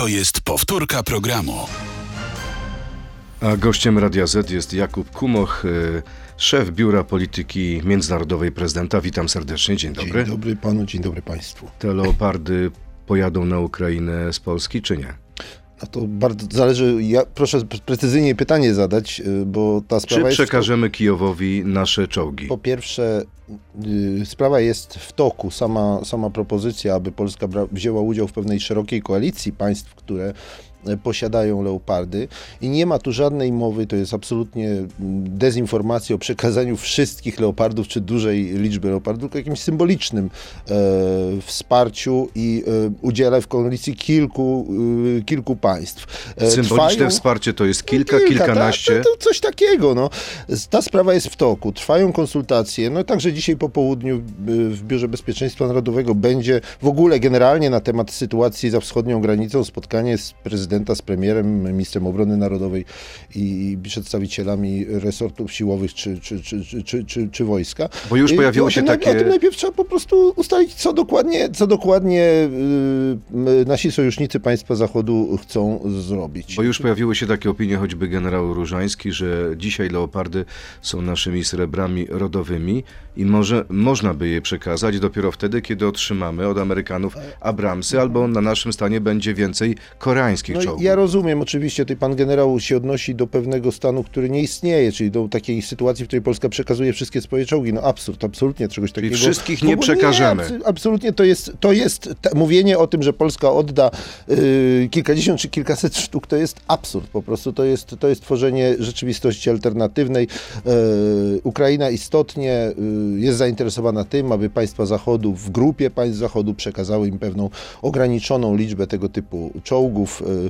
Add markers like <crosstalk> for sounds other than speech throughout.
To jest powtórka programu. A gościem Radia Z jest Jakub Kumoch, y, szef Biura Polityki Międzynarodowej Prezydenta. Witam serdecznie, dzień dobry. Dzień dobry panu, dzień dobry państwu. Te leopardy pojadą na Ukrainę z Polski, czy nie? A to bardzo zależy, ja, proszę precyzyjnie pytanie zadać, y, bo ta sprawa Czy jest... przekażemy Kijowowi nasze czołgi? Po pierwsze, y, sprawa jest w toku. Sama, sama propozycja, aby Polska wzięła udział w pewnej szerokiej koalicji państw, które posiadają leopardy i nie ma tu żadnej mowy, to jest absolutnie dezinformacja o przekazaniu wszystkich leopardów czy dużej liczby leopardów, tylko jakimś symbolicznym e, wsparciu i e, w koalicji kilku, y, kilku państw. E, Symboliczne trwają- wsparcie to jest kilka, no kilkanaście. Tak, to, to coś takiego. No. Ta sprawa jest w toku. Trwają konsultacje. No także dzisiaj po południu y, w Biurze Bezpieczeństwa Narodowego będzie w ogóle generalnie na temat sytuacji za wschodnią granicą spotkanie z prezydenta, z premierem, ministrem obrony narodowej i przedstawicielami resortów siłowych czy, czy, czy, czy, czy, czy, wojska. Bo już pojawiło się takie- O tym najpierw trzeba po prostu ustalić, co dokładnie, co dokładnie y, nasi sojusznicy państwa Zachodu chcą zrobić. Bo już pojawiły się takie opinie, choćby generał Różański, że dzisiaj leopardy są naszymi srebrami rodowymi i może można by je przekazać dopiero wtedy, kiedy otrzymamy od Amerykanów Abramsy, albo na naszym stanie będzie więcej koreańskich No, ja rozumiem, oczywiście, tutaj pan generał się odnosi do pewnego stanu, który nie istnieje, czyli do takiej sytuacji, w której Polska przekazuje wszystkie swoje czołgi. No absurd, absolutnie czegoś takiego. wszystkich w ogóle nie przekażemy. abs- absolutnie to jest, to jest mówienie o tym, że Polska odda y, kilkadziesiąt czy kilkaset sztuk, to jest absurd po prostu. To jest, to jest tworzenie rzeczywistości alternatywnej. Y, Ukraina istotnie y, jest zainteresowana tym, aby państwa Zachodu w grupie państw Zachodu przekazały im pewną ograniczoną liczbę tego typu czołgów. Y, y,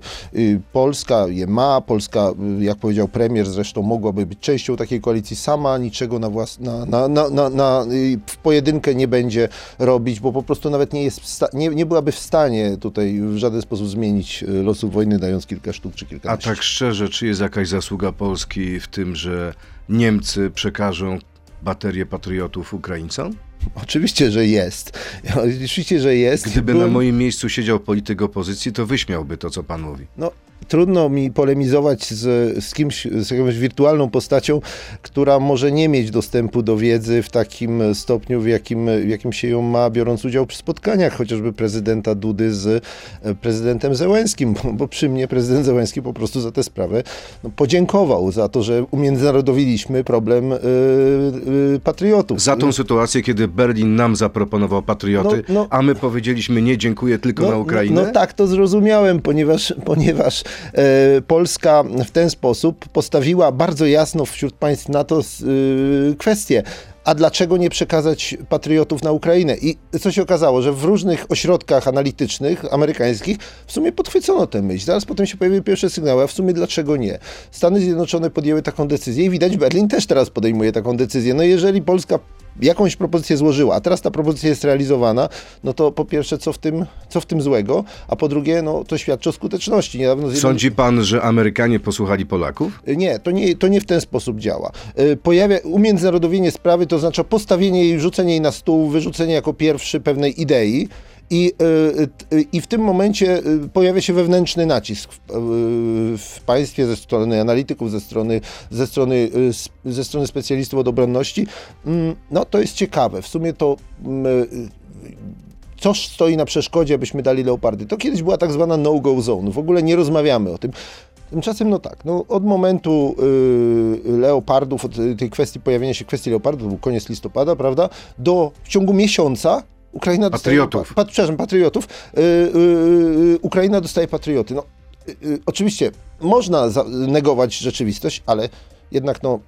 Polska je ma, Polska, y, jak powiedział premier, zresztą mogłaby być częścią takiej koalicji sama, niczego na na, na, na, y, w pojedynkę nie będzie robić, bo po prostu nawet nie, jest nie, nie byłaby w stanie tutaj w żaden sposób zmienić y, losu wojny, dając kilka sztuk czy A kilkanaście. tak szczerze, czy jest jakaś zasługa Polski w tym, że Niemcy przekażą baterię patriotów Ukraińcom? Oczywiście, że jest. <laughs> Oczywiście, że jest. Gdyby na Byłem- moim miejscu siedział polityk opozycji, to wyśmiałby to, co pan mówi. No, trudno mi polemizować z, z kimś, z jakąś wirtualną postacią, która może nie mieć dostępu do wiedzy w takim stopniu, w jakim, w jakim się ją ma, biorąc udział przy spotkaniach chociażby prezydenta Dudy z e, prezydentem Zełenskim, bo, bo przy mnie prezydent Zełenski po prostu za tę sprawę no, podziękował za to, że umiędzynarodowiliśmy problem y, y, patriotów. Za tą sytuację, kiedy Berlin nam zaproponował patrioty, No, no. a my powiedzieliśmy nie dziękuję tylko na Ukrainę? No, no tak to zrozumiałem, ponieważ, ponieważ e, Polska w ten sposób postawiła bardzo jasno wśród państw NATO y, kwestię. A dlaczego nie przekazać patriotów na Ukrainę? I co się okazało, że w różnych ośrodkach analitycznych amerykańskich w sumie podchwycono tę myśl. Zaraz potem się pojawiły pierwsze sygnały, a w sumie dlaczego nie? Stany Zjednoczone podjęły taką decyzję i widać Berlin też teraz podejmuje taką decyzję. No jeżeli Polska jakąś propozycję złożyła, a teraz ta propozycja jest realizowana, no to po pierwsze, co w tym, co w tym złego, a po drugie, no to świadczy o skuteczności. Niedawno jednym- Sądzi pan, że Amerykanie posłuchali Polaków? nie, to nie, to nie w ten sposób działa. Y, Pojawia umiędzynarodowienie sprawy, to oznacza postawienie jej, rzucenie jej na stół, wyrzucenie jako pierwszy pewnej idei. I, y, y, I w tym momencie y, pojawia się wewnętrzny nacisk w, w państwie ze strony analityków, ze strony, ze, strony, ze strony specjalistów od obronności. Mm, No to jest ciekawe. W sumie to mm, y, co stoi na przeszkodzie, abyśmy dali leopardy? To kiedyś była tak zwana no-go zone. W ogóle nie rozmawiamy o tym. Tymczasem, no tak, no od momentu leopardów, od tej kwestii pojawienia się kwestii leopardów, to był koniec listopada, prawda, do w ciągu miesiąca Ukraina dostaje... Patriotów. Pa, przepraszam, patriotów. Y, y, y, Ukraina dostaje patrioty. No, y, y, oczywiście można za- negować rzeczywistość, ale jednak no,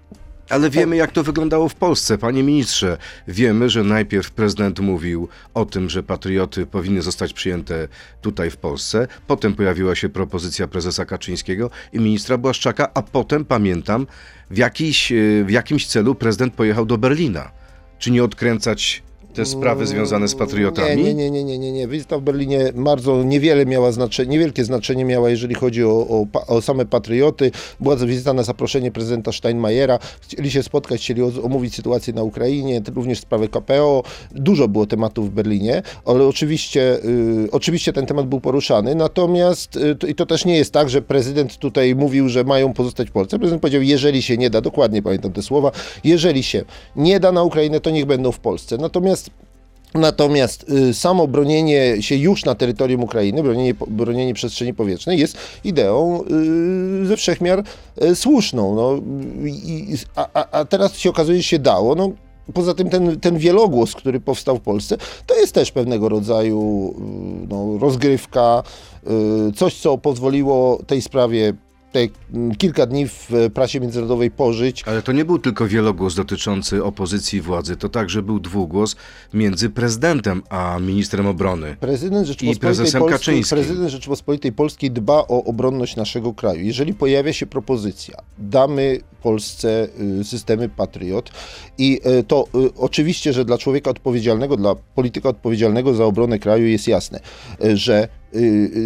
Ale wiemy, jak to wyglądało w Polsce. Panie ministrze, wiemy, że najpierw prezydent mówił o tym, że patrioty powinny zostać przyjęte tutaj w Polsce. Potem pojawiła się propozycja prezesa Kaczyńskiego i ministra Błaszczaka, a potem, pamiętam, w, jakiś, e, w jakimś celu prezydent pojechał do Berlina. Czy nie odkręcać te sprawy związane z patriotami? Nie, nie, nie, nie, nie, nie. Wizyta w Berlinie bardzo niewiele miała znaczenie, niewielkie znaczenie miała, jeżeli chodzi o, o, o same patrioty. Była to wizyta na zaproszenie prezydenta Steinmeiera. Chcieli się spotkać, chcieli omówić sytuację na Ukrainie, również sprawę KPO. Dużo było tematów w Berlinie, ale oczywiście, y, oczywiście ten temat był poruszany. Natomiast y, to, i to też nie jest tak, że prezydent tutaj mówił, że mają pozostać w Polsce. Prezydent powiedział, jeżeli się nie da, dokładnie pamiętam te słowa, jeżeli się nie da na Ukrainę, to niech będą w Polsce. Natomiast Natomiast y, samo bronienie się już na terytorium Ukrainy, bronienie, bronienie przestrzeni powietrznej jest ideą y, ze wszechmiar y, słuszną. No, i, a, a teraz się okazuje, że się dało. No, poza tym ten, ten wielogłos, który powstał w Polsce, to jest też pewnego rodzaju y, no, rozgrywka, y, coś, co pozwoliło tej sprawie te mm, kilka dni w prasie międzynarodowej pożyć. Ale to nie był tylko wielogłos dotyczący opozycji władzy, to także był dwugłos między prezydentem a ministrem obrony. Prezydent Rzeczypospolitej, Polskiej, prezydent Rzeczypospolitej Polskiej dba o obronność naszego kraju. Jeżeli pojawia się propozycja, damy Polsce y, systemy Patriot i y, to y, oczywiście, że dla człowieka odpowiedzialnego, dla polityka odpowiedzialnego za obronę kraju jest jasne, że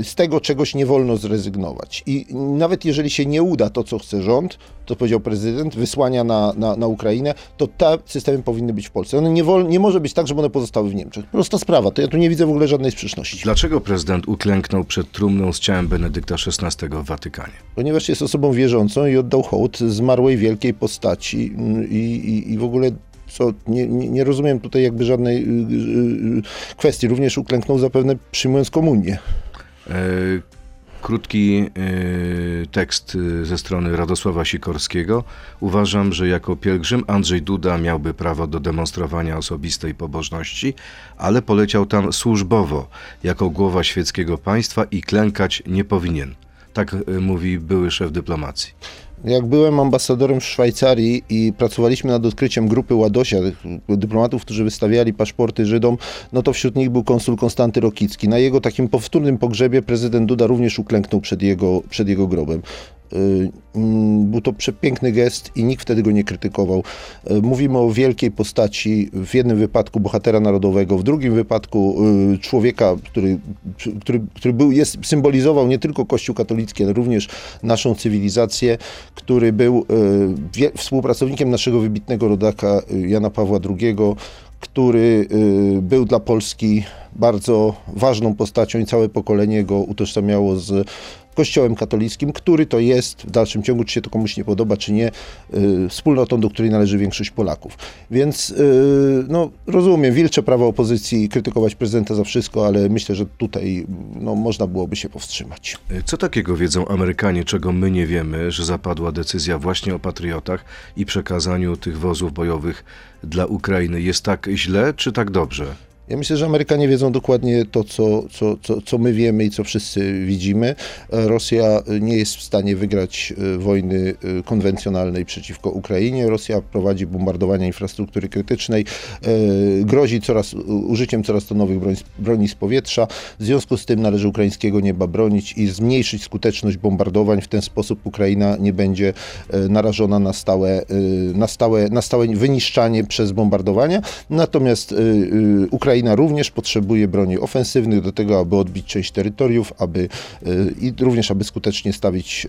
z tego czegoś nie wolno zrezygnować. I nawet jeżeli się nie uda to, co chce rząd, to powiedział prezydent, wysłania na, na, na Ukrainę, to te systemy powinny być w Polsce. One nie, wol, nie może być tak, żeby one pozostały w Niemczech. Prosta sprawa. To ja tu nie widzę w ogóle żadnej sprzeczności. Dlaczego prezydent uklęknął przed trumną z ciałem Benedykta XVI w Watykanie? Ponieważ jest osobą wierzącą i oddał hołd zmarłej wielkiej postaci mm, i, i, i w ogóle co, nie, nie, nie rozumiem tutaj jakby żadnej y, y, y, kwestii. Również uklęknął zapewne przyjmując komunię. E, Krótki e, tekst e, ze strony Radosława Sikorskiego. Uważam, że jako pielgrzym Andrzej Duda miałby prawo do demonstrowania osobistej pobożności, ale poleciał tam służbowo, jako głowa świeckiego państwa i klękać nie powinien. Tak mówi były szef dyplomacji. Jak byłem ambasadorem w Szwajcarii i pracowaliśmy nad odkryciem grupy Ładosia, dyplomatów, którzy wystawiali paszporty Żydom, no to wśród nich był konsul Konstanty Rokicki. Na jego takim powtórnym pogrzebie prezydent Duda również uklęknął przed jego, przed jego grobem. Y, mm, Był to przepiękny gest i nikt wtedy go nie krytykował. Y, Mówimy o wielkiej postaci, w jednym wypadku bohatera narodowego, w drugim wypadku y, człowieka, który, który, który był, jest, symbolizował nie tylko Kościół katolicki, ale również naszą cywilizację, który był współpracownikiem naszego wybitnego rodaka Jana Pawła II, który był dla Polski bardzo ważną postacią i całe pokolenie go utożsamiało z Kościołem katolickim, który to jest w dalszym ciągu, czy się to komuś nie podoba, czy nie, y, wspólnotą, do której należy większość Polaków. Więc y, no, rozumiem, wilcze prawo opozycji krytykować prezydenta za wszystko, ale myślę, że tutaj no, można byłoby się powstrzymać. E, Co takiego wiedzą Amerykanie, czego my nie wiemy, że zapadła decyzja właśnie o patriotach i przekazaniu tych wozów bojowych dla Ukrainy? Jest tak źle, czy tak dobrze? Ja myślę, że Amerykanie wiedzą dokładnie to, co, co, co, co my wiemy i co wszyscy widzimy. Rosja nie jest w stanie wygrać e, wojny e, konwencjonalnej przeciwko Ukrainie. Rosja prowadzi bombardowania infrastruktury krytycznej, e, grozi coraz, użyciem coraz to nowych broń, broni z powietrza. W związku z tym należy ukraińskiego nieba bronić i zmniejszyć skuteczność bombardowań. W ten sposób Ukraina nie będzie narażona na stałe, na stałe, na stałe wyniszczanie przez bombardowania. Natomiast e, Ukraina również potrzebuje broni ofensywnych do tego, aby odbić część terytoriów, aby e, i również aby skutecznie stawić,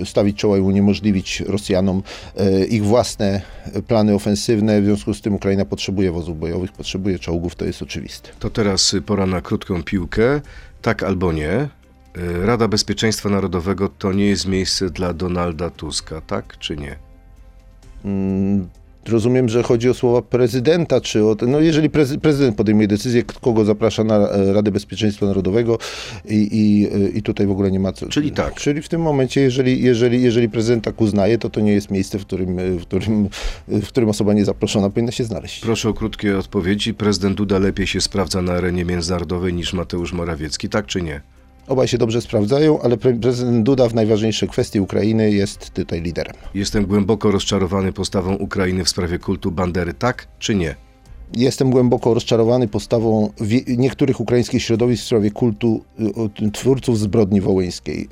e, stawić czoła i uniemożliwić Rosjanom e, ich własne plany ofensywne. W związku z tym Ukraina potrzebuje wozów bojowych, potrzebuje czołgów, to jest oczywiste. To teraz y, pora na krótką piłkę. Tak albo nie. Y, Rada Bezpieczeństwa Narodowego to nie jest miejsce dla Donalda Tuska, tak czy nie? Mm, Rozumiem, że chodzi o słowa prezydenta, czy o. No jeżeli prezy, prezydent podejmuje decyzję, kogo zaprasza na e, Radę Bezpieczeństwa Narodowego i, i, e, i tutaj w ogóle nie ma co. Czyli tak. Czyli w tym momencie, jeżeli, jeżeli, jeżeli prezydent tak uznaje, to to nie jest miejsce, w którym, e, w którym, w którym osoba niezaproszona powinna się znaleźć. Proszę o krótkie odpowiedzi. Prezydent Duda lepiej się sprawdza na arenie międzynarodowej niż Mateusz Morawiecki, tak czy nie? Obaj się dobrze sprawdzają, ale pre, prezydent Duda w najważniejszej kwestii Ukrainy jest tutaj liderem. Jestem głęboko rozczarowany postawą Ukrainy w sprawie kultu Bandery, tak czy nie? Jestem głęboko rozczarowany postawą niektórych ukraińskich środowisk w sprawie kultu y, twórców zbrodni wołyńskiej.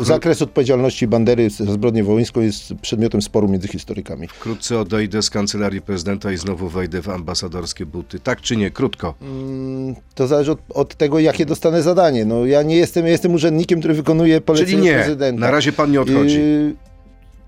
Y, zakres odpowiedzialności Bandery za zbrodnię wołyńską jest przedmiotem sporu między historykami. Wkrótce odejdę z kancelarii prezydenta i znowu wejdę w ambasadorskie buty. Tak czy nie? Krótko. Mm, to zależy od, od, tego, jakie dostanę zadanie. No, ja nie jestem, ja jestem urzędnikiem, który wykonuje polecenia Czyli nie. prezydenta. Na razie pan nie odchodzi. Y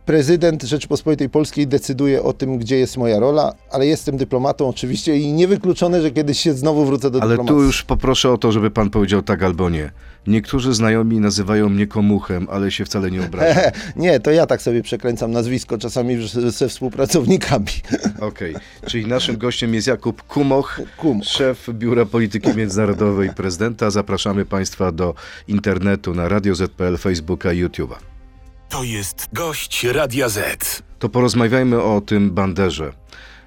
prezydent Rzeczypospolitej Polskiej decyduje o tym, gdzie jest moja rola, ale jestem dyplomatą oczywiście i niewykluczone, że kiedyś się znowu wrócę do ale dyplomacji. Ale tu już poproszę o to, żeby pan powiedział tak albo nie. Niektórzy znajomi nazywają mnie komuchem, ale się wcale nie obrażam. <laughs> nie, to ja tak sobie przekręcam nazwisko czasami ze współpracownikami. <laughs> Okej, okay. czyli naszym gościem jest Jakub Kumoch, Kumoch, szef Biura Polityki Międzynarodowej prezydenta. Zapraszamy państwa do internetu na Radio ZPL, Facebooka i YouTube'a. To jest gość Radia Z. To porozmawiajmy o tym banderze.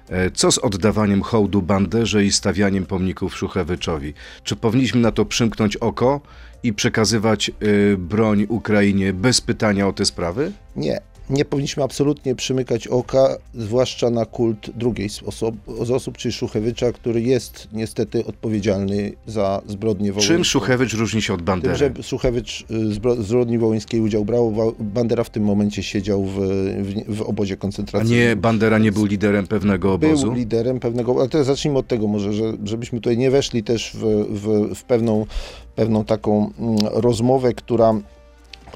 E, co z oddawaniem hołdu banderze i stawianiem pomników Szuchewyczowi? Czy powinniśmy na to przymknąć oko i przekazywać y, broń Ukrainie bez pytania o te sprawy? Nie nie powinniśmy absolutnie przymykać oka, zwłaszcza na kult drugiej z osób, z osób czyli Szuchewycza, który jest niestety odpowiedzialny za zbrodnię wołyńską. Czym Szuchewicz różni się od Bandery? Tym, że Szuchewicz y, z zbrodni wołyńskiej udział brał, Bandera w tym momencie siedział w, w, w obozie koncentracyjnym. A nie, Bandera nie był liderem pewnego obozu? Był liderem pewnego, ale teraz zacznijmy od tego może, że, żebyśmy tutaj nie weszli też w, w, w pewną, pewną taką mm, rozmowę, która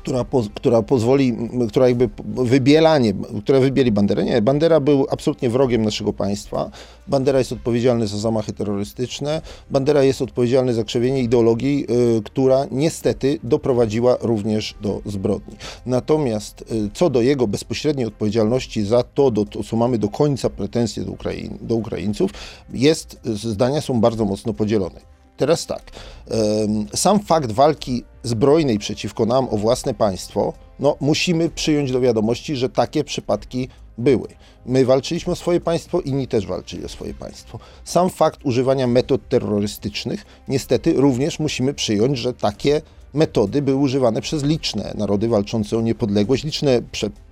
która, która pozwoli, która jakby wybielanie, która wybieli Banderę. Nie, Bandera był absolutnie wrogiem naszego państwa. Bandera jest odpowiedzialny za zamachy terrorystyczne. Bandera jest odpowiedzialny za krzewienie ideologii, y, która niestety doprowadziła również do zbrodni. Natomiast y, co do jego bezpośredniej odpowiedzialności za to, do, to co mamy do końca pretensje do, do Ukraińców, jest, zdania są bardzo mocno podzielone. Teraz tak, sam fakt walki zbrojnej przeciwko nam o własne państwo, no musimy przyjąć do wiadomości, że takie przypadki były. My walczyliśmy o swoje państwo, inni też walczyli o swoje państwo. Sam fakt używania metod terrorystycznych, niestety również musimy przyjąć, że takie metody były używane przez liczne narody walczące o niepodległość, liczne,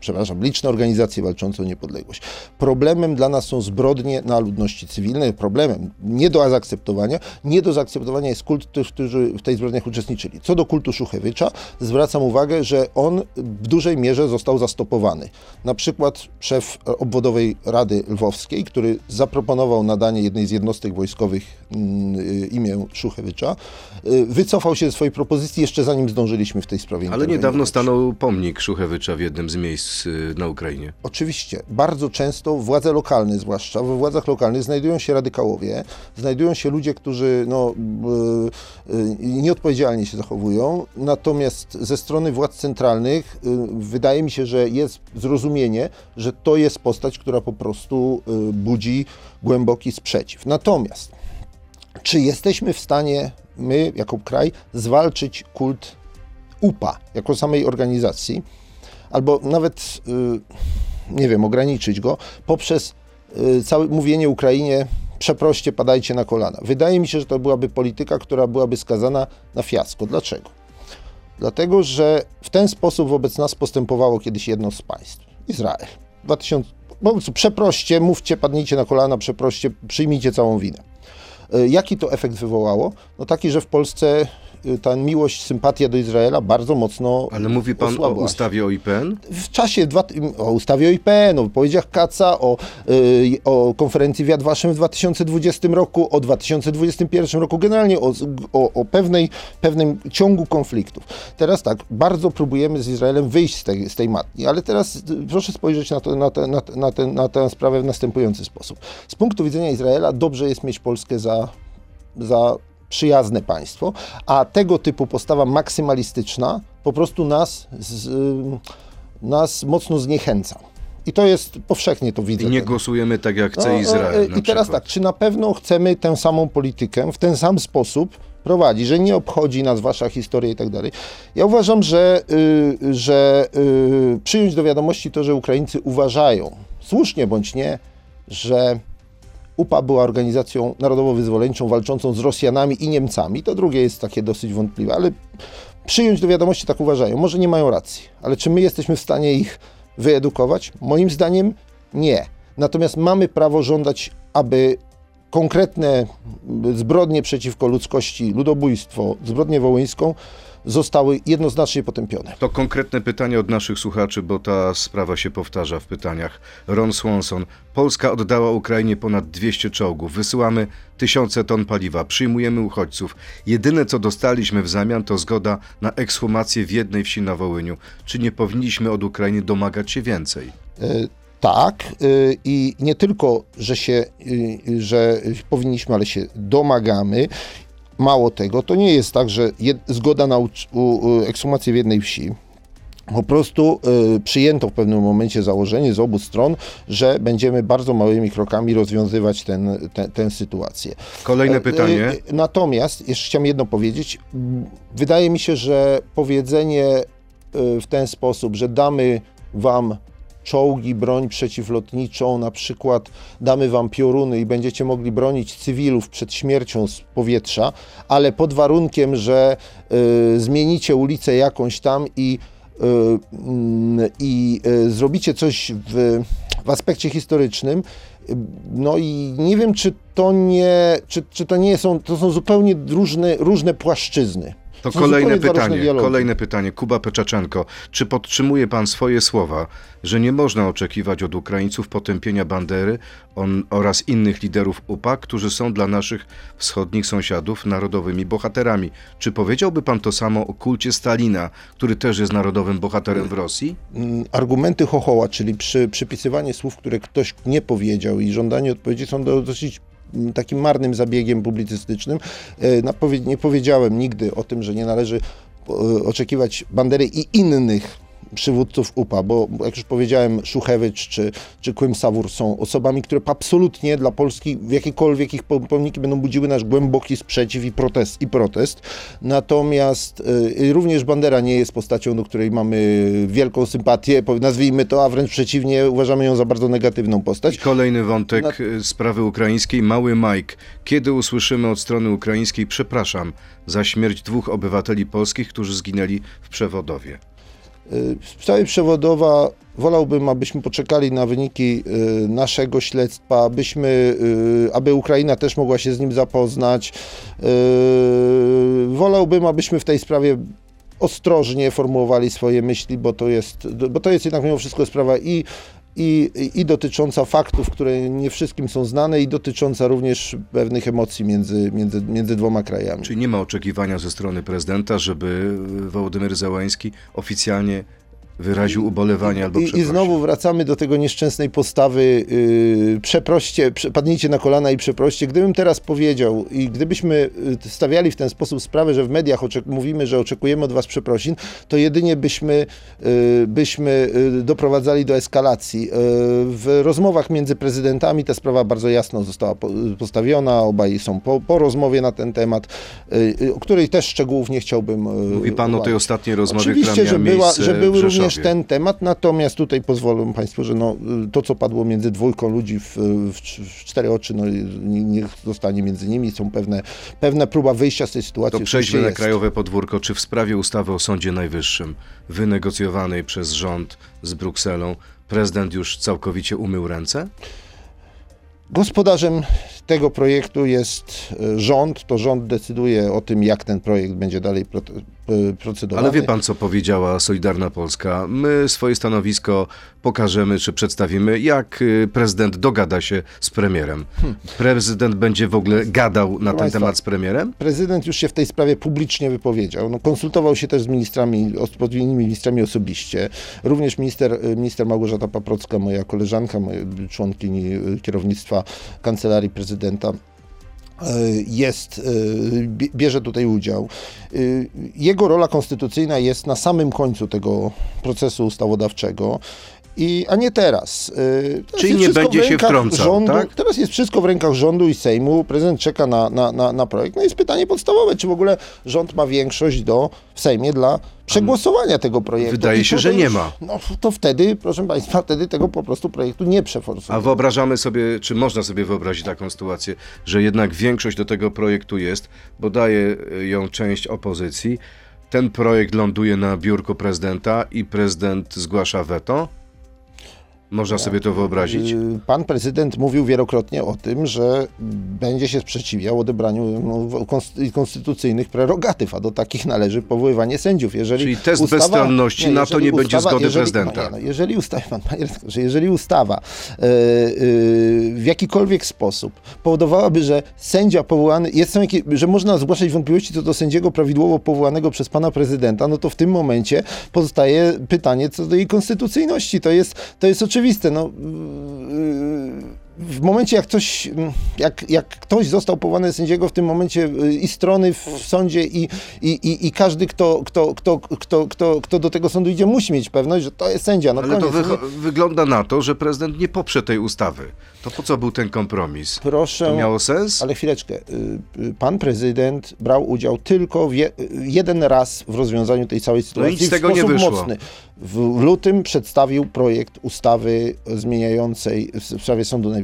przepraszam, liczne organizacje walczące o niepodległość. Problemem dla nas są zbrodnie na ludności cywilnej, problemem nie do zaakceptowania, nie do zaakceptowania jest kult tych, którzy w tej zbrodniach uczestniczyli. Co do kultu Szuchewicza, zwracam uwagę, że on w dużej mierze został zastopowany. Na przykład szef obwodowej Rady Lwowskiej, który zaproponował nadanie jednej z jednostek wojskowych mm, imię Szuchewicza, y, wycofał się ze swojej propozycji jeszcze zanim zdążyliśmy w tej sprawie Ale niedawno stanął pomnik Szuchewycza w jednym z miejsc y, na Ukrainie. Oczywiście. Bardzo często władze lokalne, zwłaszcza we władzach lokalnych, znajdują się radykałowie, znajdują się ludzie, którzy no, yy, yy, nieodpowiedzialnie się zachowują. Natomiast ze strony władz centralnych wydaje mi się, że jest zrozumienie, że to jest postać, która po prostu y, budzi głęboki sprzeciw. Natomiast czy jesteśmy w stanie my, jako kraj, zwalczyć kult UPA jako samej organizacji, albo nawet, y, nie wiem, ograniczyć go poprzez y, całe mówienie Ukrainie, przeproście, padajcie na kolana. Wydaje mi się, że to byłaby polityka, która byłaby skazana na fiasko. Dlaczego? Dlatego, że w ten sposób wobec nas postępowało kiedyś jedno z państw Izrael. 2000, po prostu przeproście, mówcie, padnijcie na kolana, przeproście, przyjmijcie całą winę. E, jaki to efekt wywołało? No taki, że w Polsce Y, ta miłość, sympatia do Izraela bardzo mocno Ale mówi pan osłabła. o ustawie o IPN? W czasie, dwa, o ustawie o IPN, o wypowiedziach Kaca, o, yy, o konferencji w w 2020 roku, o 2021 roku, generalnie o, o, o pewnej, pewnym ciągu konfliktów. Teraz tak, bardzo próbujemy z Izraelem wyjść z tej, z tej matni, ale teraz y, proszę spojrzeć na, to, na, te, na, na, na tę sprawę w następujący sposób. Z punktu widzenia Izraela dobrze jest mieć Polskę za, za przyjazne państwo, a tego typu postawa maksymalistyczna po prostu nas, z, nas mocno zniechęca. I to jest powszechnie to widzę. I nie głosujemy tak, jak chce no, Izrael. I teraz tak, czy na pewno chcemy tę samą politykę w ten sam sposób prowadzić, że nie obchodzi nas wasza historia i tak dalej. Ja uważam, że, y, że y, przyjąć do wiadomości to, że Ukraińcy uważają, słusznie bądź nie, że UPA była organizacją narodowo-wyzwoleńczą walczącą z Rosjanami i Niemcami. To drugie jest takie dosyć wątpliwe, ale przyjąć do wiadomości tak uważają. Może nie mają racji, ale czy my jesteśmy w stanie ich wyedukować? Moim zdaniem nie. Natomiast mamy prawo żądać, aby konkretne zbrodnie przeciwko ludzkości, ludobójstwo, zbrodnię wołyńską zostały jednoznacznie potępione. To konkretne pytanie od naszych słuchaczy, bo ta sprawa się powtarza w pytaniach. Ron Swanson. Polska oddała Ukrainie ponad 200 czołgów. Wysyłamy tysiące ton paliwa. Przyjmujemy uchodźców. Jedyne co dostaliśmy w zamian to zgoda na ekshumację w jednej wsi na Wołyniu. Czy nie powinniśmy od Ukrainy domagać się więcej? E, tak, y, i nie tylko, że się, y, że powinniśmy, ale się domagamy. Mało tego, to nie jest tak, że jed, zgoda na ekshumację w jednej wsi. Po prostu y, przyjęto w pewnym momencie założenie z obu stron, że będziemy bardzo małymi krokami rozwiązywać ten, te, tę sytuację. Kolejne pytanie. Y, natomiast jeszcze chciałem jedno powiedzieć. Wydaje mi się, że powiedzenie y, w ten sposób, że damy wam czołgi, broń przeciwlotniczą, na przykład damy wam pioruny i będziecie mogli bronić cywilów przed śmiercią z powietrza, ale pod warunkiem, że y, zmienicie ulicę jakąś tam i, y, y, i zrobicie coś w, w aspekcie historycznym, no i nie wiem, czy to nie, czy, czy to nie są, to są zupełnie różne, różne płaszczyzny. To kolejne pytanie, kolejne pytanie. Kuba Peczaczenko, czy podtrzymuje pan swoje słowa, że nie można oczekiwać od Ukraińców potępienia Bandery on, oraz innych liderów UPA, którzy są dla naszych wschodnich sąsiadów narodowymi bohaterami? Czy powiedziałby pan to samo o kulcie Stalina, który też jest narodowym bohaterem w Rosji? Mm, argumenty chochoła, czyli przy, przypisywanie słów, które ktoś nie powiedział i żądanie odpowiedzi są dosyć takim marnym zabiegiem publicystycznym. E, nie powiedziałem nigdy o tym, że nie należy e, oczekiwać Bandery i innych przywódców UPA, bo jak już powiedziałem, Szuchewicz czy, czy Kłym Sawur są osobami, które absolutnie dla Polski w jakiekolwiek ich pomniki będą budziły nasz głęboki sprzeciw i protest. I protest. Natomiast y, również Bandera nie jest postacią, do której mamy wielką sympatię, nazwijmy to, a wręcz przeciwnie, uważamy ją za bardzo negatywną postać. I kolejny wątek Na... Y, sprawy ukraińskiej. Mały Mike. Kiedy usłyszymy od strony ukraińskiej, przepraszam, za śmierć dwóch obywateli polskich, którzy zginęli w Przewodowie? Sprawie przewodowa wolałbym, abyśmy poczekali na wyniki y, naszego śledztwa, abyśmy, y, aby Ukraina też mogła się z nim zapoznać. Y, wolałbym, abyśmy w tej sprawie ostrożnie formułowali swoje myśli, bo to jest, bo to jest jednak mimo wszystko sprawa i i, i dotycząca faktów, które nie wszystkim są znane, i dotycząca również pewnych emocji między, między, między dwoma krajami. Czyli nie ma oczekiwania ze strony prezydenta, żeby Wołodymyr Załański oficjalnie wyraził ubolewanie albo I, I znowu wracamy do tego nieszczęsnej postawy yy, przeproście, padnijcie na kolana i przeproście. Gdybym teraz powiedział i gdybyśmy y, stawiali w ten sposób sprawę, że w mediach mówimy, że oczekujemy od was przeprosin, to jedynie byśmy, yy, byśmy yy, doprowadzali do eskalacji. Yy, w rozmowach między prezydentami ta sprawa bardzo jasno została po, postawiona, obaj są po, po, rozmowie na ten temat, o której też szczegółów nie chciałbym Mówi pan o tej ostatniej rozmowie, Oczywiście, że, była, że były również również ten temat, natomiast tutaj pozwolą Państwo, że no, to, co padło między dwójką ludzi w, w, w cztery oczy, no, niech zostanie między nimi. Są pewne, pewna próba wyjścia z tej sytuacji. To przejdźmy na krajowe podwórko. Czy w sprawie ustawy o Sądzie Najwyższym, wynegocjowanej przez rząd z Brukselą, prezydent już całkowicie umył ręce? Gospodarzem tego projektu jest e, rząd. To rząd decyduje o tym, jak ten projekt będzie dalej procedowany. Ale wie pan, co powiedziała Solidarna Polska? My swoje stanowisko pokażemy, czy przedstawimy, jak y, prezydent dogada się z premierem. Hmm. Prezydent będzie w ogóle gadał na ten Państwa, temat z premierem? Prezydent już się w tej sprawie publicznie wypowiedział. No, konsultował się też z ministrami, odpowiednimi ministrami osobiście. Również minister, y, minister Małgorzata Paprocka, moja koleżanka, moja członkini y, kierownictwa Kancelarii Prezydenta, jest, bierze tutaj udział. Jego rola konstytucyjna jest na samym końcu tego procesu ustawodawczego. I, a nie teraz. Y, teraz Czyli nie będzie się wtrącał, rządu, tak? Teraz jest wszystko w rękach rządu i Sejmu. Prezydent czeka na, na, na, na projekt. No jest pytanie podstawowe, czy w ogóle rząd ma większość do, w Sejmie dla przegłosowania tego projektu. Wydaje się, że nie ma. No to wtedy, proszę Państwa, wtedy tego po prostu projektu nie przeforsuje. A wyobrażamy sobie, czy można sobie wyobrazić taką sytuację, że jednak większość do tego projektu jest, bo daje ją część opozycji, ten projekt ląduje na biurku prezydenta i prezydent zgłasza weto? Można sobie to wyobrazić? Y, Pan prezydent mówił wielokrotnie o tym, że będzie się sprzeciwiał odebraniu no, konst- konstytucyjnych prerogatyw, a do takich należy powoływanie sędziów. Jeżeli Czyli test bezstronności, na to nie będzie zgody jeżeli, prezydenta. No, nie, no, jeżeli ustawa, <laughs> pan, panie redaktorze, jeżeli ustawa e, e, w jakikolwiek sposób powodowałaby, że sędzia powołany, jest, że można zgłaszać wątpliwości co do sędziego prawidłowo powołanego przez pana prezydenta, no to w tym momencie pozostaje pytanie co do jej konstytucyjności. To jest, to jest oczywiste. oczywiste. No, w momencie, jak ktoś, jak, jak ktoś został powołany sędziego, w tym momencie yy, i strony w sądzie, i, i, i, i każdy, kto, kto, kto, kto, kto, kto do tego sądu idzie, musi mieć pewność, że to jest sędzia. No Ale to wy, wygląda na to, że prezydent nie poprze tej ustawy. To po co był ten kompromis? Proszę. To miało sens? Ale chwileczkę. y, y, Pan prezydent brał udział tylko y, jeden raz w rozwiązaniu tej całej sytuacji. No nic z w tego nie wyszło. mocny. W lutym przedstawił projekt ustawy zmieniającej w sprawie Sądu Najwyższego,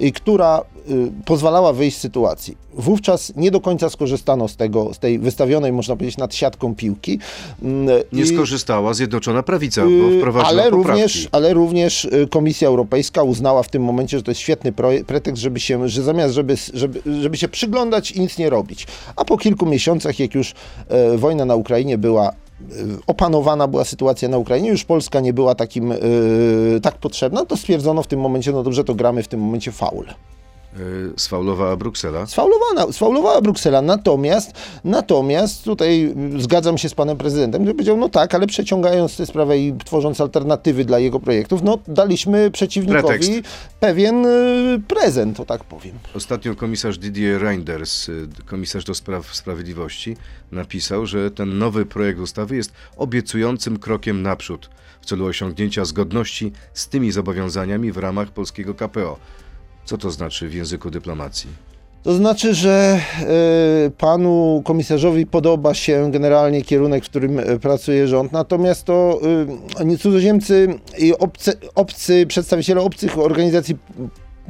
y, która y, pozwalała wyjść z sytuacji. Wówczas nie do końca skorzystano z tego, z tej wystawionej, można powiedzieć, nad siatką piłki. Mm, Nie i- skorzystała Zjednoczona Prawica, bo Yy, wprowadziła ale poprawki. również, ale również y, Komisja Europejska uznała w tym momencie, że to jest świetny pretekst, żeby się, że zamiast, żeby, żeby, żeby się przyglądać i nic nie robić. A po kilku miesiącach, jak już wojna na Ukrainie była opanowana była sytuacja na Ukrainie, już Polska nie była takim e, tak potrzebna, to stwierdzono w tym momencie, no dobrze, to gramy w tym momencie faul. Yy, Sfaulowała Bruksela. Sfaulowana, sfaulowała Bruksela, natomiast, natomiast tutaj y, zgadzam się z panem prezydentem, który powiedział, no tak, ale przeciągając tę sprawę i tworząc alternatywy dla jego projektów, no daliśmy przeciwnikowi Pretekst. pewien y, prezent, o tak powiem. Ostatnio komisarz Didier Reinders, y, komisarz do spraw sprawiedliwości, napisał, że ten nowy projekt ustawy jest obiecującym krokiem naprzód w celu osiągnięcia zgodności z tymi zobowiązaniami w ramach polskiego KPO. Co to znaczy w języku dyplomacji? To znaczy, że y, panu komisarzowi podoba się generalnie kierunek, w którym y, pracuje rząd, natomiast to y, cudzoziemcy i obcy, obcy przedstawiciele obcych organizacji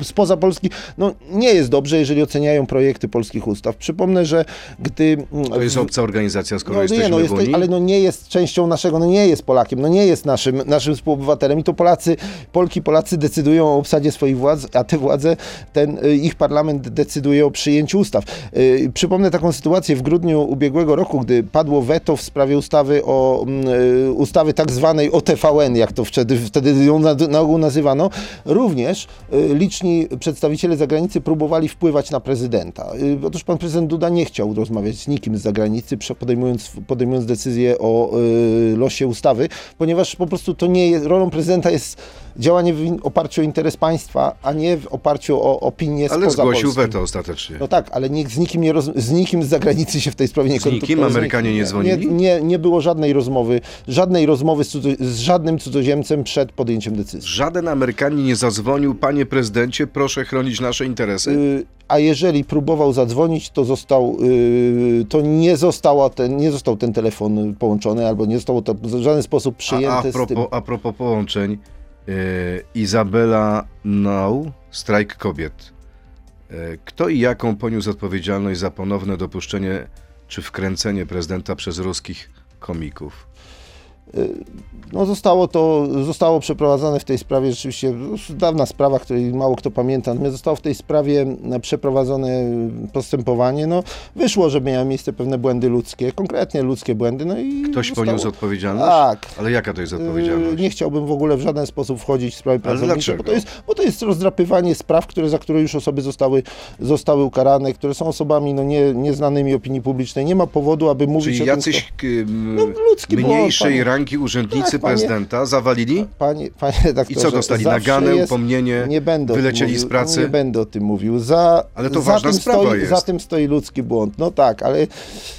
spoza Polski, no nie jest dobrze, jeżeli oceniają projekty polskich ustaw. Przypomnę, że gdy... To jest obca organizacja, skoro no, jesteśmy nie, no, jest, ale no nie jest częścią naszego, no nie jest Polakiem, no nie jest naszym, naszym współobywatelem i to Polacy, Polki, Polacy decydują o obsadzie swoich władz, a te władze, ten y, ich parlament decyduje o przyjęciu ustaw. Y, Przypomnę taką sytuację w grudniu ubiegłego roku, gdy padło weto w sprawie ustawy o mm, y, ustawy tak zwanej OTVN, jak to wtedy, wtedy ją na, na ogół nazywano, również y, liczni przedstawiciele zagranicy próbowali wpływać na prezydenta. Y, Otóż pan prezydent Duda nie chciał rozmawiać z nikim z zagranicy, podejmując, podejmując decyzję o y, losie ustawy, ponieważ po prostu to nie jest, rolą prezydenta jest działanie w oparciu o interes państwa, a nie w oparciu o opinię Ale zgłosił Polski. weto ostatecznie. No tak, ale nikt z nikim, nie roz, z nikim z zagranicy się w tej sprawie nie Z nikim? kontaktował. Amerykanie nie Nie, dzwonili? nie, nie było żadnej rozmowy, żadnej rozmowy z, z żadnym cudzoziemcem przed podjęciem decyzji. Żaden Amerykanin nie zadzwonił, panie prezydencie, proszę chronić nasze interesy. Y, a jeżeli próbował zadzwonić, to został, y, to nie, została ten, nie został ten telefon połączony, albo nie zostało to w żaden sposób A, przyjęte a, z tym. propos, a propos połączeń, e, Izabela Nau, strajk kobiet. Kto i jaką poniósł odpowiedzialność za ponowne dopuszczenie czy wkręcenie prezydenta przez ruskich komików? No zostało to, zostało przeprowadzone w tej sprawie rzeczywiście, no, dawna sprawa, której mało kto pamięta, natomiast zostało w tej sprawie e, przeprowadzone postępowanie. No wyszło, że miały miejsce pewne błędy ludzkie, konkretnie ludzkie błędy, no i Ktoś zostało- poniósł odpowiedzialność? Tak. Ale jaka to jest odpowiedzialność? Nie chciałbym w ogóle w żaden sposób wchodzić w sprawy pracownicze, bo to, jest, bo to jest rozdrapywanie spraw, które, za które już osoby zostały, zostały ukarane, które są osobami no, nie, nieznanymi opinii publicznej. Nie ma powodu, aby mówić Czyli o jacyś tym, m, No, ludzki błąd, mniejszej rangi urzędnicy Tak, panie. prezydenta zawalili? Panie, panie I co dostali? Naganę, jest- upomnienie, nie będę wylecieli mówił, z pracy? Nie będę o tym mówił. Za, Ale to ważna tym sprawa stoi, jest. Za tym stoi ludzki błąd. No tak, ale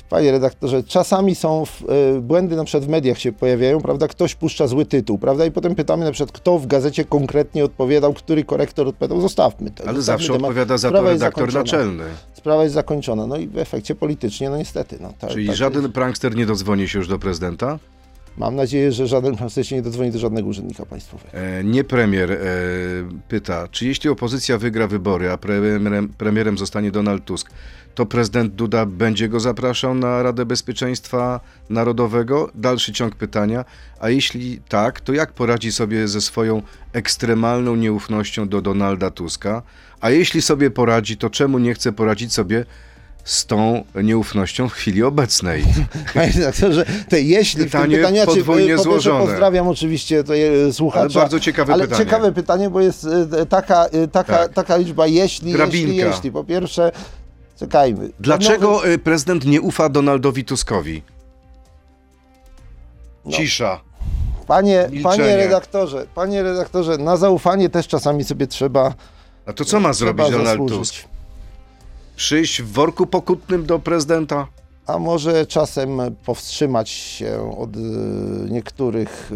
panie redaktorze, czasami są w, e, błędy na przykład w mediach się pojawiają, prawda? Ktoś puszcza zły tytuł, prawda? I potem pytamy na przykład, kto w gazecie konkretnie odpowiadał, który korektor odpowiadał. Zostawmy to. Ale zostawmy zawsze temat. odpowiada za to Sprawa jest redaktor naczelny. Sprawa jest zakończona. No i w efekcie politycznie, no niestety. No, tak, Czyli tak żaden jest. prankster nie dodzwoni się już do prezydenta? Mam nadzieję, że żaden pan się nie dodzwoni do żadnego urzędnika państwowego. E, Nie premier e, pyta, czy jeśli opozycja wygra wybory, a premierem, premierem zostanie Donald Tusk, to prezydent Duda będzie go zapraszał na Radę Bezpieczeństwa Narodowego? Dalszy ciąg pytania. A jeśli tak, to jak poradzi sobie ze swoją ekstremalną nieufnością do Donalda Tuska? A jeśli sobie poradzi, to czemu nie chce poradzić sobie z tą nieufnością w chwili obecnej? <laughs> Panie redaktorze, te jeśli Pytanie znaczy, podwójnie złożone. Pozdrawiam oczywiście to je, słuchacza. Ale bardzo ciekawe ale pytanie. ciekawe pytanie, bo jest e, taka, e, taka, Tak. taka liczba jeśli, jeśli, Drabinka. jeśli. Po pierwsze, czekajmy. Dlaczego e, prezydent nie ufa Donaldowi Tuskowi? No. Cisza. Panie, Milczenie. panie redaktorze, panie redaktorze, na zaufanie też czasami sobie trzeba A to co ma zrobić Donald zasłużyć. Tusk? Przyjść w worku pokutnym do prezydenta? A może czasem powstrzymać się od e, niektórych e,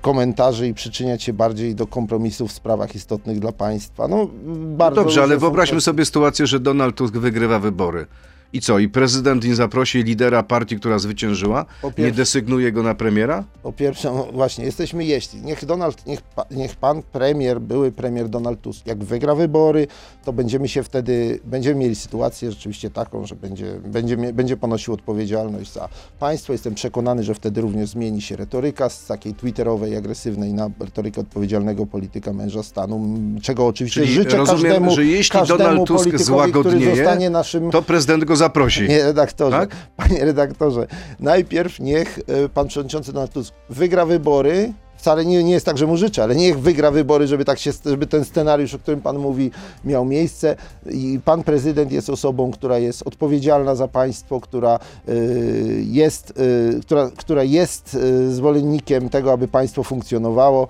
komentarzy i przyczyniać się bardziej do kompromisów w sprawach istotnych dla państwa. No, bardzo Dobrze, ale wyobraźmy sobie sytuację, że Donald Tusk wygrywa wybory. I co? I prezydent nie zaprosi lidera partii, która zwyciężyła? Nie desygnuje go na premiera? Po pierwsze, no właśnie, jesteśmy jeśli. Niech Donald, niech, pa, niech pan premier, były premier Donald Tusk, jak wygra wybory, to będziemy się wtedy, będziemy mieli sytuację rzeczywiście taką, że będzie, będzie, będzie ponosił odpowiedzialność za państwo. Jestem przekonany, że wtedy również zmieni się retoryka z takiej twitterowej, agresywnej na retorykę odpowiedzialnego polityka męża stanu, czego oczywiście Czyli życzę rozumiem, każdemu, że jeśli każdemu Donald Tusk który złagodnieje, zostanie naszym To prezydent go zaprosi. Panie redaktorze, Tak? panie redaktorze, najpierw niech e, pan przewodniczący Donald Tusk wygra wybory. Wcale nie, nie jest tak, że mu życzę, ale niech wygra wybory, żeby, tak się, żeby ten scenariusz, o którym pan mówi, miał miejsce. I pan prezydent jest osobą, która jest odpowiedzialna za państwo, która y, jest, y, która, która jest y, zwolennikiem tego, aby państwo funkcjonowało.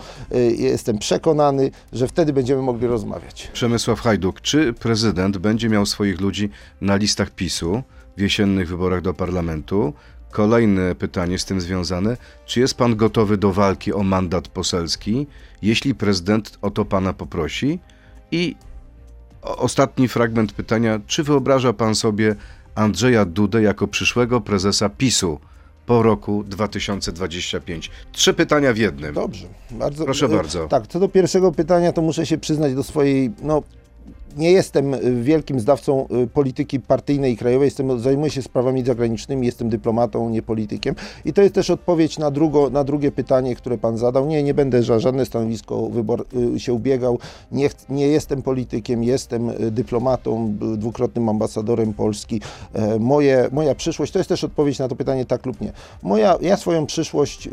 Jestem przekonany, że wtedy będziemy mogli rozmawiać. Przemysław Hajduk, czy prezydent będzie miał swoich ludzi na listach PiSu w jesiennych wyborach do parlamentu? Kolejne pytanie z tym związane. Czy jest pan gotowy do walki o mandat poselski, jeśli prezydent o to pana poprosi? I ostatni fragment pytania. Czy wyobraża pan sobie Andrzeja Dudę jako przyszłego prezesa PiSu po roku 2025? Trzy pytania w jednym. Dobrze, bardzo. Proszę e, bardzo. Tak, co do pierwszego pytania, to muszę się przyznać do swojej, no nie jestem y, wielkim zdawcą y, polityki partyjnej i krajowej, jestem, zajmuję się sprawami zagranicznymi, jestem dyplomatą, nie politykiem. I to jest też odpowiedź na, drugo, na drugie pytanie, które pan zadał. Nie, nie będę za żadne stanowisko wybor, y, się ubiegał. Nie, nie jestem politykiem, jestem dyplomatą, dwukrotnym ambasadorem Polski. E, Moje, moja przyszłość, to jest też odpowiedź na to pytanie tak lub nie. Moja, ja swoją przyszłość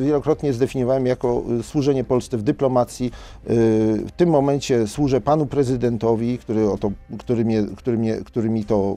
wielokrotnie zdefiniowałem jako służenie Polsce w dyplomacji. W tym momencie służę panu prezydentowi, który, o to, który, mnie, który, mnie, który mi to,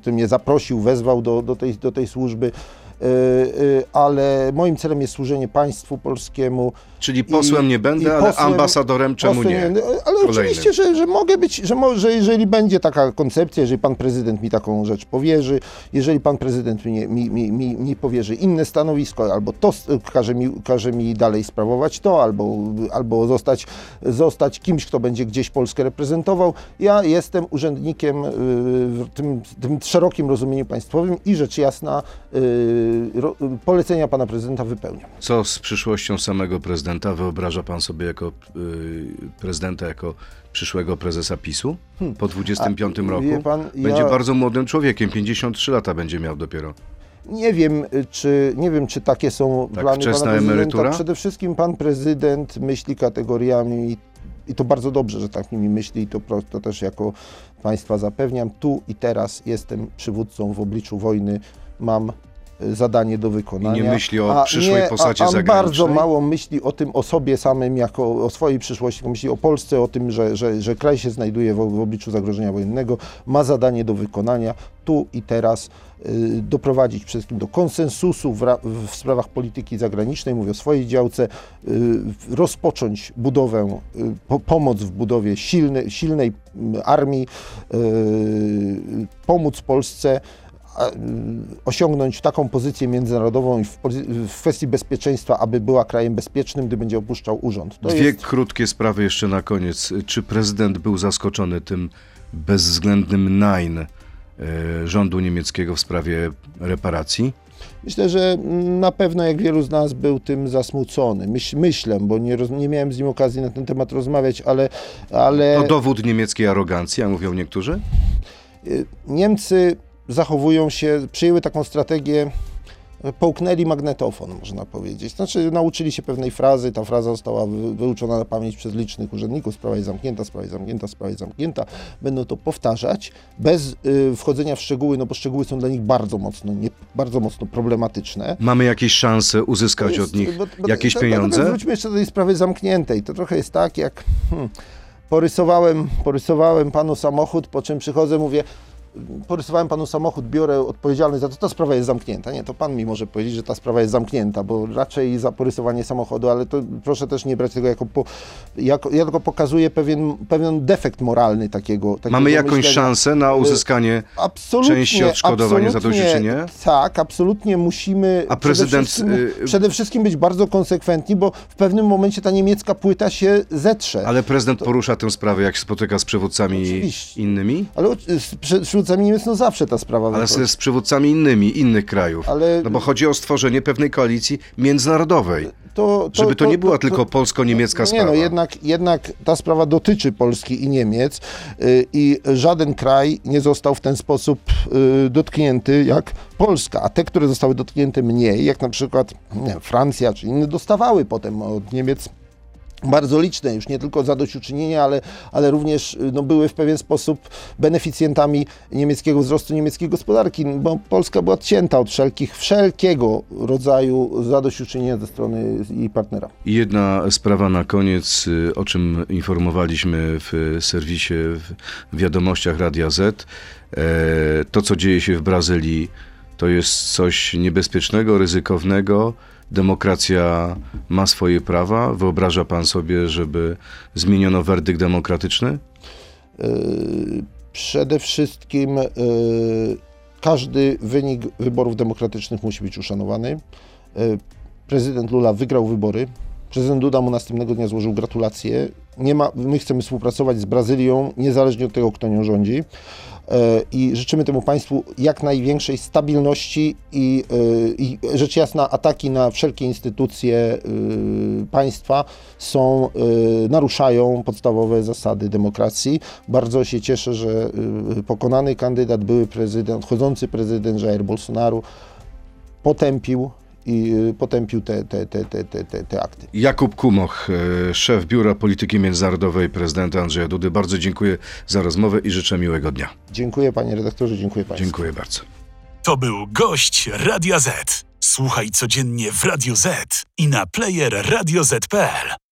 który mnie zaprosił, wezwał do, do, tej, do tej służby. Y, y, Ale moim celem jest służenie państwu polskiemu. Czyli posłem I- nie będę, ale posłem- ambasadorem czemu Posłem nie? będę, Ale Kolejnym. oczywiście, że, że mogę być, że, że jeżeli będzie taka koncepcja, jeżeli pan prezydent mi taką rzecz powierzy, jeżeli pan prezydent mi, mi, mi, mi, mi powierzy inne stanowisko, albo to każe mi, każe mi dalej sprawować to, albo, albo zostać, zostać kimś, kto będzie gdzieś Polskę reprezentował, ja jestem urzędnikiem y, w tym, tym szerokim rozumieniu państwowym i rzecz jasna y, ro, polecenia pana prezydenta wypełniam. Co z przyszłością samego prezydenta? Wyobraża pan sobie jako y, prezydenta, jako przyszłego prezesa PiSu po 25 Hmm. A, roku? pan, będzie ja- bardzo młodym człowiekiem, 53 lata będzie miał dopiero. Nie wiem, y, czy, nie wiem, czy takie są Tak, plany wczesna pana prezydenta. emerytura? Przede wszystkim pan prezydent myśli kategoriami i to bardzo dobrze, że tak nimi myśli i to, to też jako państwa zapewniam. Tu i teraz jestem przywódcą w obliczu wojny, mam zadanie do wykonania. I nie myśli o przyszłej nie, posadzie a, a zagranicznej? bardzo mało myśli o tym, o sobie samym, jako o swojej przyszłości, myśli o Polsce, o tym, że, że, że kraj się znajduje w, w obliczu zagrożenia wojennego, ma zadanie do wykonania tu i teraz, y, doprowadzić przede wszystkim do konsensusu w, w sprawach polityki zagranicznej, mówię o swojej działce, y, rozpocząć budowę, y, po, pomoc w budowie silnej mm, armii, pomóc Polsce osiągnąć taką pozycję międzynarodową w, kwestii bezpieczeństwa, aby była krajem bezpiecznym, gdy będzie opuszczał urząd. To Dwie jest, krótkie sprawy jeszcze na koniec. Czy prezydent był zaskoczony tym bezwzględnym nein e, rządu niemieckiego w sprawie reparacji? Myślę, że na pewno jak wielu z nas był tym zasmucony. Myśl, myślę, bo nie, roz, nie miałem z nim okazji na ten temat rozmawiać, ale, ale To dowód niemieckiej arogancji, jak mówią niektórzy? y, Niemcy zachowują się, przyjęły taką strategię, połknęli magnetofon, można powiedzieć. Znaczy nauczyli się pewnej frazy, ta fraza została wy- wyuczona na pamięć przez licznych urzędników, sprawa jest zamknięta, sprawa jest zamknięta, sprawa jest zamknięta. Będą to powtarzać bez y, wchodzenia w szczegóły, no bo szczegóły są dla nich bardzo mocno, nie, bardzo mocno problematyczne. Mamy jakieś szanse uzyskać jest- od nich bo- bo- jakieś to- pieniądze? Wróćmy jeszcze do tej sprawy zamkniętej. To trochę jest tak, jak hmm, porysowałem, porysowałem panu samochód, po czym przychodzę, mówię, porysowałem panu samochód, biorę odpowiedzialność za to, ta sprawa jest zamknięta. Nie, to pan mi może powiedzieć, że ta sprawa jest zamknięta, bo raczej za porysowanie samochodu, ale to proszę też nie brać tego jako, po, jako ja tylko pokazuję pewien, pewien defekt moralny takiego, takiego Mamy jakąś myślenia. szansę na uzyskanie Absolutnie, części odszkodowania za absolutnie, zadośćuczynienie? Tak, absolutnie musimy A przede prezydent, wszystkim, y- przede wszystkim być bardzo konsekwentni, bo w pewnym momencie ta niemiecka płyta się zetrze. Ale prezydent porusza tę sprawę, jak się spotyka z przywódcami Oczywiście. innymi? Ale z przy- przywódcami Niemiec no zawsze ta sprawa Ale wychodzi. z, z przywódcami innymi, innych krajów. Ale- No bo chodzi o stworzenie pewnej koalicji międzynarodowej. to, Żeby to nie była tylko polsko-niemiecka Nie sprawa. no, jednak, jednak ta sprawa dotyczy Polski i Niemiec y, i żaden kraj nie został w ten sposób y, dotknięty jak Polska, a te, które zostały dotknięte mniej, jak na przykład nie, Francja czy inne, dostawały potem od Niemiec bardzo liczne, już nie tylko zadośćuczynienia, ale, ale również y, no, były w pewien sposób beneficjentami niemieckiego wzrostu niemieckiej gospodarki, bo Polska była odcięta od wszelkich, wszelkiego rodzaju zadośćuczynienia ze strony jej partnera. Jedna sprawa na koniec, y, o czym informowaliśmy w serwisie, w wiadomościach Radia Z. E, To, co dzieje się w Brazylii, to jest coś niebezpiecznego, ryzykownego. Demokracja ma swoje prawa. Wyobraża pan sobie, żeby zmieniono werdykt demokratyczny? Yy, Przede wszystkim yy, każdy wynik wyborów demokratycznych musi być uszanowany. Yy, Prezydent Lula wygrał wybory. Prezydent Duda mu następnego dnia złożył gratulacje. Nie ma, my chcemy współpracować z Brazylią, niezależnie od tego, kto nią rządzi. Yy, I życzymy temu państwu jak największej stabilności i, yy, i rzecz jasna ataki na wszelkie instytucje yy, państwa są, naruszają podstawowe zasady demokracji. Bardzo się cieszę, że pokonany kandydat, były prezydent, chodzący prezydent Jair Bolsonaro potępił i yy, potępił te, te, te, te, te, te, te akty. Jakub Kumoch, e, szef Biura Polityki Międzynarodowej prezydenta Andrzeja Dudy. Bardzo dziękuję za rozmowę i życzę miłego dnia. Dziękuję panie redaktorze, dziękuję państwu. Dziękuję bardzo. To był gość Radia Z. Słuchaj codziennie w Radio Z i na player radioz.pl.